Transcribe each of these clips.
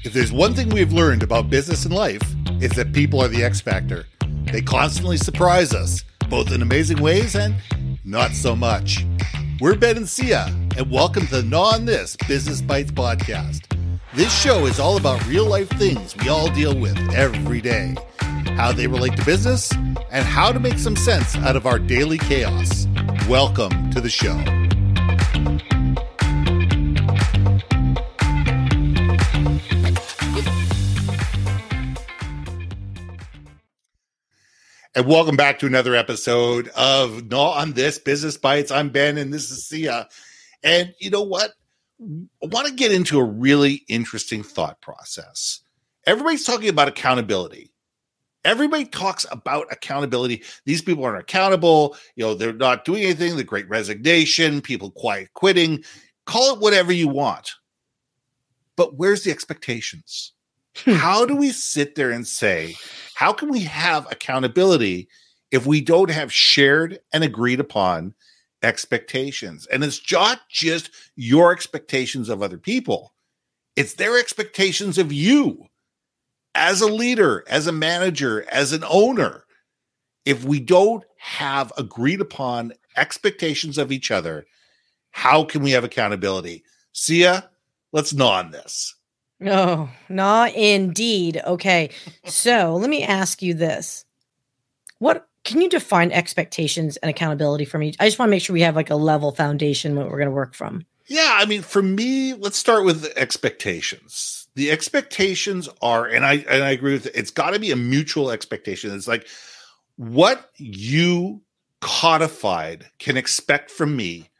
If there's one thing we've learned about business and life, it's that people are the X factor. They constantly surprise us, both in amazing ways and not so much. We're Ben and Syya, and welcome to the Gnaw on This Business Bites podcast. This show is all about real life things we all deal with every day, how they relate to business, and how to make some sense out of our daily chaos. Welcome to the show. And welcome back to another episode of Gnaw on This Business Bites. I'm Ben and this is Syya. And you know what? I want to get into a really interesting thought process. Everybody's talking about accountability. Everybody talks about accountability. These people aren't accountable. You know, they're not doing anything. The great resignation, people quiet quitting. Call it whatever you want. But where's the expectations? Hmm. How do we sit there and say, how can we have accountability if we don't have shared and agreed upon expectations? And it's not just your expectations of other people, it's their expectations of you as a leader, as a manager, as an owner. If we don't have agreed upon expectations of each other, how can we have accountability? Syya, let's gnaw on this. No, not indeed. Okay. So let me ask you this. What can you define expectations and accountability for me? I just want to make sure we have like a level foundation what we're going to work from. Yeah, I mean, for me, let's start with expectations. The expectations are, and I and I agree with it, it's got to be a mutual expectation. It's like what you codified can expect from me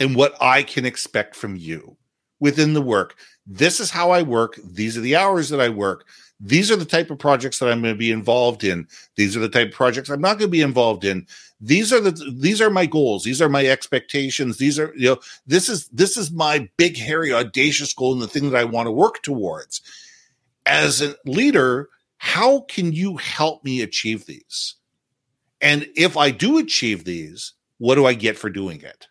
and what I can expect from you within the work this is how I work. These are the hours that I work. These are the type of projects that I'm going to be involved in. These are the type of projects I'm not going to be involved in. These are the these are my goals. These are my expectations. These are you know this is this is my big hairy audacious goal and the thing that I want to work towards. As a leader, how can you help me achieve these? And if I do achieve these, what do I get for doing it?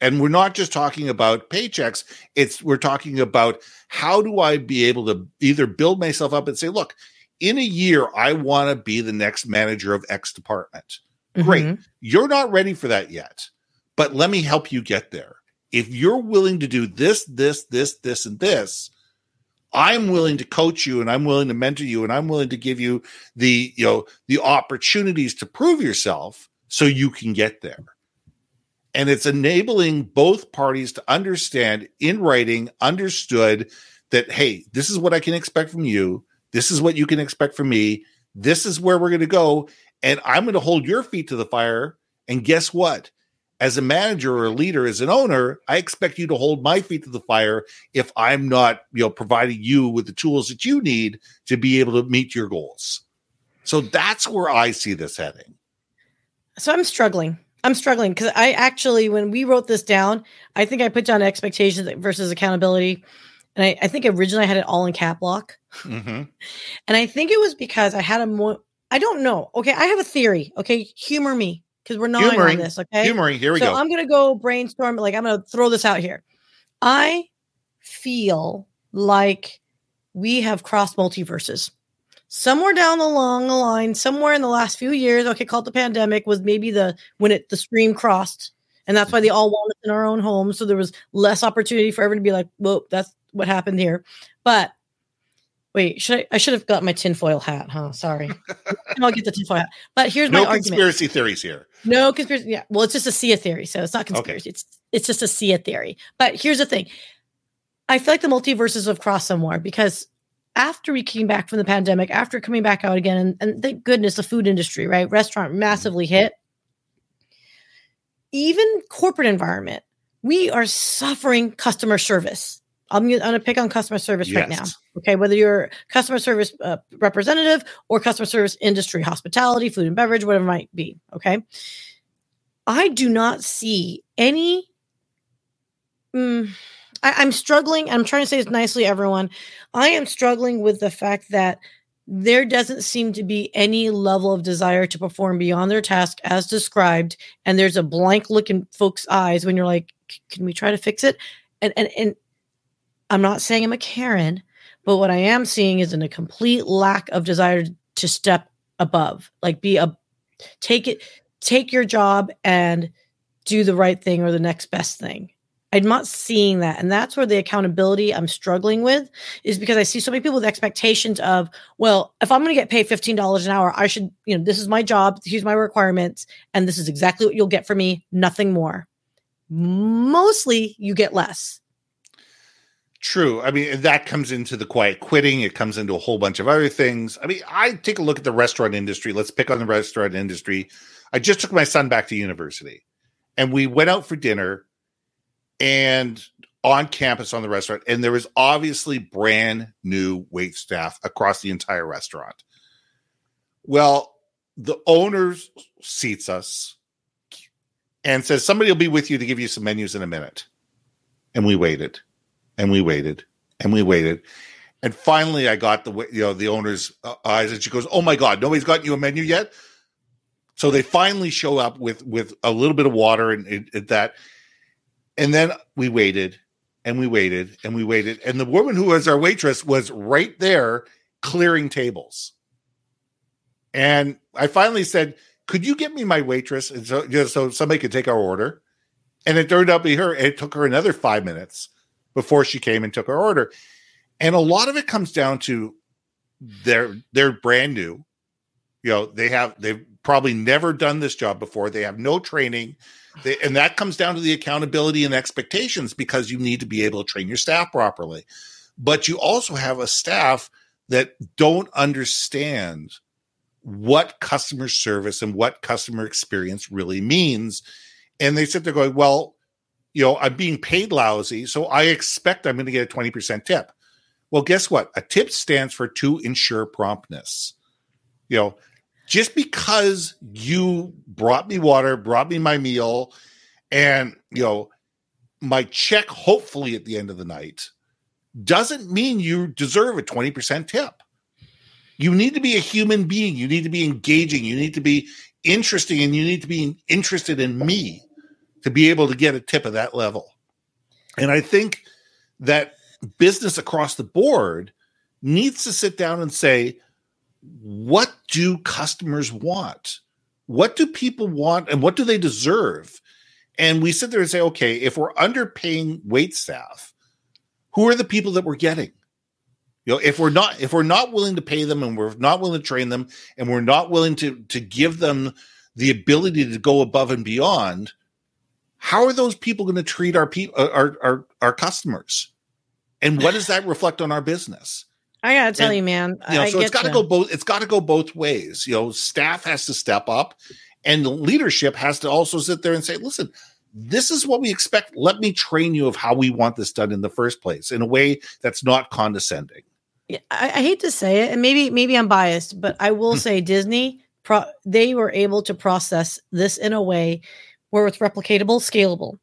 And we're not just talking about paychecks. It's we're talking about how do I be able to either build myself up and say, look, in a year, I want to be the next manager of X department. Great. Mm-hmm. You're not ready for that yet, but let me help you get there. If you're willing to do this, this, this, this, and this, I'm willing to coach you and I'm willing to mentor you and I'm willing to give you the, you know, the opportunities to prove yourself so you can get there and it's enabling both parties to understand in writing understood that hey this is what i can expect from you. This is what you can expect from me. This is where we're going to go. And i'm going to hold your feet to the fire. And guess what? As a manager or a leader as an owner i expect you to hold my feet to the fire if i'm not you know providing you with the tools that you need to be able to meet your goals. So that's where i see this heading. So i'm struggling I'm struggling because I actually, when we wrote this down, I think I put down expectations versus accountability. And I, I think originally I had it all in cap lock. Mm-hmm. And I think it was because I had a more, I don't know. Okay. I have a theory. Okay. Humor me because we're not on this. Okay. Humoring. Here we so go. I'm going to go brainstorm. Like, I'm going to throw this out here. I feel like we have crossed multiverses somewhere down along the line, somewhere in the last few years, okay, called the pandemic, was maybe the when it the stream crossed, and that's why they mm-hmm. all wanted in our own homes. So there was less opportunity for everyone to be like, "Well, that's what happened here." But wait, should I? I should have got my tinfoil hat, huh? Sorry, I'll get the tinfoil hat. But here's no my conspiracy argument. theories here. No conspiracy. Yeah, well, it's just a Syya theory, so it's not conspiracy. Okay. It's it's just a Syya theory. But here's the thing. I feel like the multiverses have crossed somewhere because after we came back from the pandemic, after coming back out again, and, and thank goodness the food industry, right? Restaurant massively hit. Even corporate environment, we are suffering customer service. I'm going to pick on customer service yes. right now. Okay. Whether you're customer service uh, representative or customer service industry, hospitality, food and beverage, whatever it might be. Okay. I do not see any. Mm, I, am struggling. I'm trying to say this nicely, everyone. I am struggling with the fact that there doesn't seem to be any level of desire to perform beyond their task as described. And there's a blank look in folks' eyes when you're like, can we try to fix it? And and and I'm not saying I'm a Karen, But what I am seeing is in a complete lack of desire to step above, like be a take it, take your job and do the right thing or the next best thing. I'm not seeing that. And that's where the accountability I'm struggling with is because I see so many people with expectations of, well, if I'm going to get paid $15 an hour, I should, you know, this is my job, here's my requirements, and this is exactly what you'll get from me, nothing more. Mostly you get less. True. I mean, that comes into the quiet quitting. It comes into a whole bunch of other things. I mean, I take a look at the restaurant industry. Let's pick on the restaurant industry. I just took my son back to university and we went out for dinner and on campus on the restaurant and there was obviously brand new wait staff across the entire restaurant. Well the owner seats us and says somebody will be with you to give you some menus in a minute. And we waited and we waited and we waited. And finally i got the you know the owner's uh, eyes and she goes oh my god nobody's gotten you a menu yet? So they finally show up with with a little bit of water and, and, and that and then we waited and we waited and we waited. And the woman who was our waitress was right there clearing tables. And I finally said, Could you get me my waitress? And so so somebody could take our order. And it turned out to be her. It took her another five minutes before she came and took our order. And a lot of it comes down to they're they're brand new. You know, they have they've probably never done this job before. They have no training. They, and that comes down to the accountability and expectations because you need to be able to train your staff properly. But you also have a staff that don't understand what customer service and what customer experience really means. And they sit there going, well, you know, I'm being paid lousy, so I expect I'm going to get a 20% tip. Well, guess what? A tip stands for to ensure promptness. You know, just because you brought me water, brought me my meal, and you know, my check, hopefully at the end of the night, doesn't mean you deserve a 20% tip. You need to be a human being. You need to be engaging. You need to be interesting and you need to be interested in me to be able to get a tip of that level. And I think that business across the board needs to sit down and say, what do customers want? What do people want and what do they deserve? And we sit there and say, okay, if we're underpaying wait staff, who are the people that we're getting? You know, if we're not if we're not willing to pay them and we're not willing to train them and we're not willing to to give them the ability to go above and beyond, how are those people going to treat our people uh, our, our our customers? And what does that reflect on our business? I gotta tell and, you, man. You know, I so it's got to go both. It's got to go both ways. You know, staff has to step up, and leadership has to also sit there and say, "Listen, this is what we expect. Let me train you of how we want this done in the first place, in a way that's not condescending." Yeah, I, I hate to say it, and maybe maybe I'm biased, but I will hmm. say Disney. Pro, they were able to process this in a way where it's replicatable, scalable.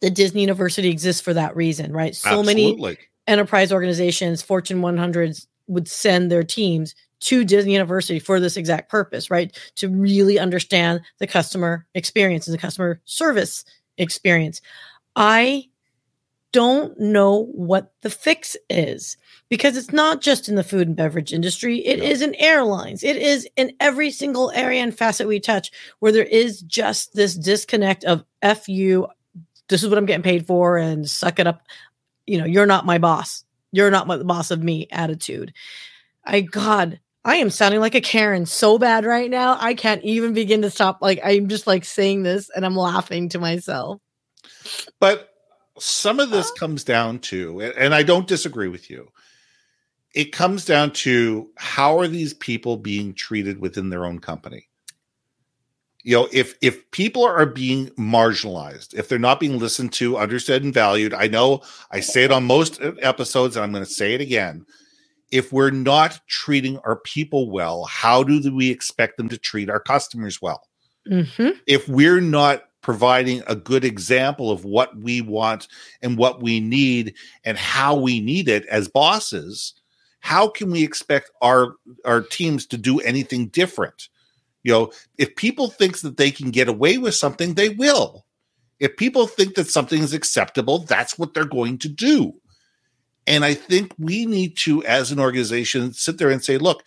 The Disney University exists for that reason, right? So Absolutely. many enterprise organizations, Fortune 100s, would send their teams to Disney University for this exact purpose, right? To really understand the customer experience and the customer service experience. I don't know what the fix is because it's not just in the food and beverage industry. It is in airlines. It is in every single area and facet we touch where there is just this disconnect of F you, this is what I'm getting paid for and suck it up you know, you're not my boss. You're not the boss of me attitude. I, God, I am sounding like a Karen so bad right now. I can't even begin to stop. Like, I'm just like saying this and I'm laughing to myself. But some of this comes down to, and I don't disagree with you, it comes down to how are these people being treated within their own company? You know if if people are being marginalized if they're not being listened to understood and valued i know i say it on most episodes and i'm going to say it again. If we're not treating our people well how do we expect them to treat our customers well? Mm-hmm. if we're not providing a good example of what we want and what we need and how we need it as bosses how can we expect our our teams to do anything different you know, if people thinks that they can get away with something, they will. If people think that something is acceptable, that's what they're going to do. And I think we need to, as an organization, sit there and say, look,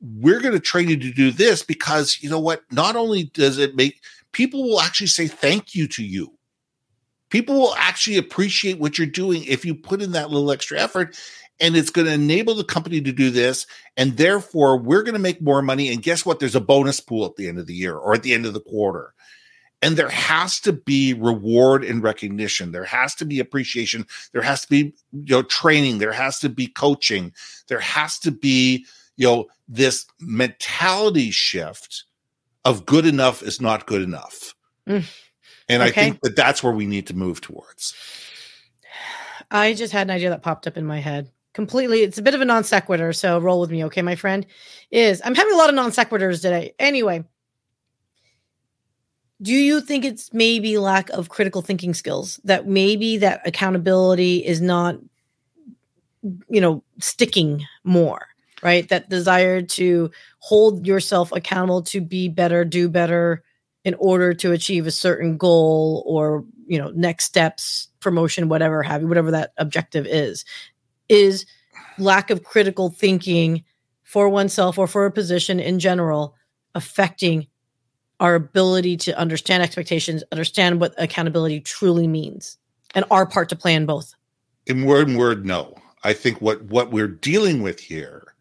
we're going to train you to do this because you know what? Not only does it make people will actually say thank you to you. People will actually appreciate what you're doing if you put in that little extra effort and it's going to enable the company to do this and therefore we're going to make more money and guess what? There's a bonus pool at the end of the year or at the end of the quarter. And there has to be reward and recognition. There has to be appreciation. There has to be you know training. There has to be coaching. There has to be you know this mentality shift of good enough is not good enough. Mm. and okay. i think that that's where we need to move towards. I just had an idea that popped up in my head completely it's a bit of a non sequitur so roll with me okay my friend? Is i'm having a lot of non sequiturs today. Anyway do you think it's maybe lack of critical thinking skills? That maybe that accountability is not you know sticking more right? That desire to hold yourself accountable to be better do better in order to achieve a certain goal or you know next steps promotion whatever have you whatever that objective is is lack of critical thinking for oneself or for a position in general affecting our ability to understand expectations, understand what accountability truly means, and our part to play in both? In word and word, no. I think what what we're dealing with here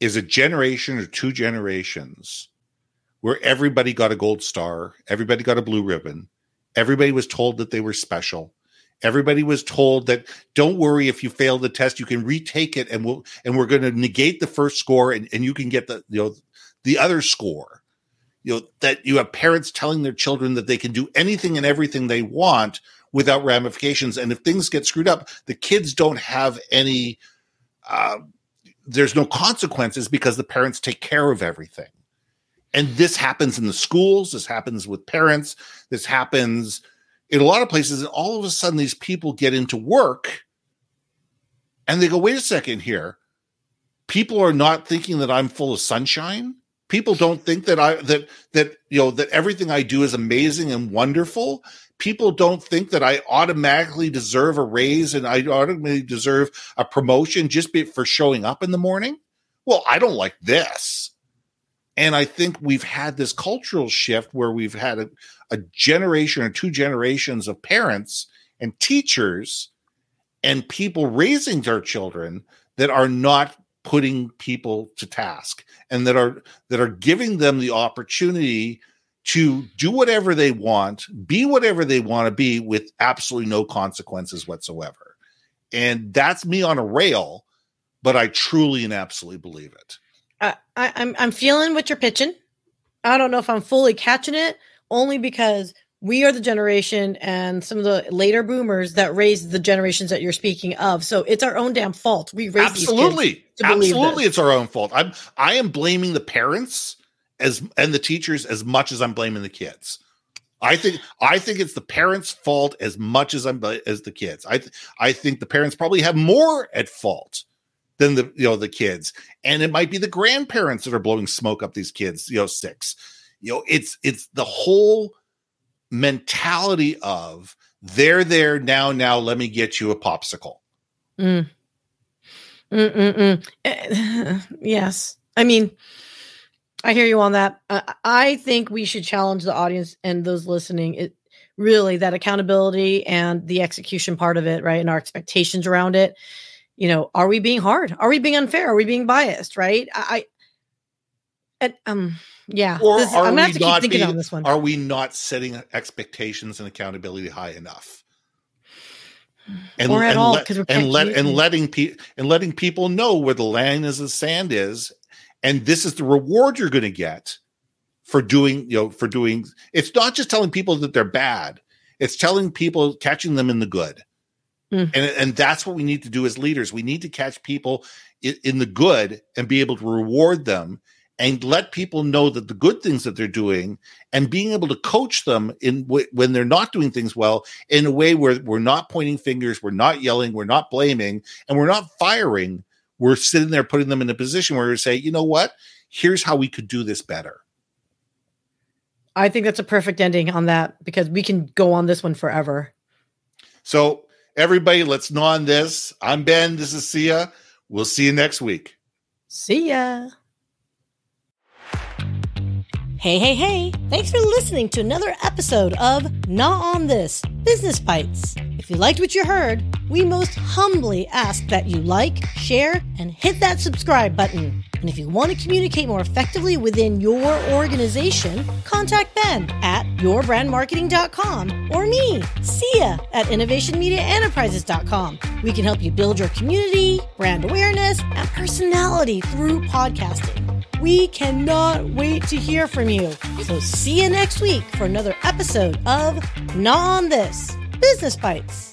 is a generation or two generations where everybody got a gold star, everybody got a blue ribbon, everybody was told that they were special, Everybody was told that don't worry if you fail the test, you can retake it and we'll and we're going to negate the first score and, and you can get the you know the other score. You know, that you have parents telling their children that they can do anything and everything they want without ramifications. And if things get screwed up, the kids don't have any uh, there's no consequences because the parents take care of everything. And this happens in the schools, this happens with parents, this happens in a lot of places, and all of a sudden these people get into work and they go, wait a second here. People are not thinking that I'm full of sunshine. People don't think that I that that you know that everything I do is amazing and wonderful. People don't think that I automatically deserve a raise and I automatically deserve a promotion just for showing up in the morning. Well, I don't like this. And I think we've had this cultural shift where we've had a, a generation or two generations of parents and teachers and people raising their children that are not putting people to task and that are that are giving them the opportunity to do whatever they want, be whatever they want to be with absolutely no consequences whatsoever. And that's me on a rail, but I truly and absolutely believe it. I, I'm I'm feeling what you're pitching. I don't know if I'm fully catching it, only because we are the generation and some of the later boomers that raised the generations that you're speaking of. So it's our own damn fault. We raised absolutely, absolutely, it's our own fault. I'm I am blaming the parents as and the teachers as much as I'm blaming the kids. I think I think it's the parents' fault as much as I'm as the kids. I th- I think the parents probably have more at fault than the you know the kids. And it might be the grandparents that are blowing smoke up these kids you know six you know it's it's the whole mentality of they're there now now let me get you a popsicle. Mm. yes. I mean i hear you on that. Uh, i think we should challenge the audience and those listening it really that accountability and the execution part of it right and our expectations around it you know, are we being hard? Are we being unfair? Are we being biased? Right? I, I um, yeah. Or this, are I'm gonna have to keep thinking being, on this one. Are we not setting expectations and accountability high enough? And, or at and all, let, and let and letting people and letting people know where the line is the sand is, and this is the reward you're going to get for doing you know for doing. It's not just telling people that they're bad; it's telling people catching them in the good. Mm. And, and that's what we need to do as leaders. We need to catch people in, in the good and be able to reward them and let people know that the good things that they're doing and being able to coach them in w- when they're not doing things well in a way where we're not pointing fingers, we're not yelling, we're not blaming, and we're not firing. We're sitting there putting them in a position where we say, you know what? Here's how we could do this better. I think that's a perfect ending on that because we can go on this one forever. So Everybody, let's gnaw on this. I'm Ben. This is Syya. We'll see you next week. See ya. Hey, hey, hey. Thanks for listening to another episode of Gnaw on This Business Bites. If you liked what you heard, we most humbly ask that you like, share, and hit that subscribe button. And if you want to communicate more effectively within your organization, contact Ben at yourbrandmarketing.com or me, Syya, at innovationmediaenterprises.com. We can help you build your community, brand awareness, and personality through podcasting. We cannot wait to hear from you. So see you next week for another episode of Gnaw on This Business Bites.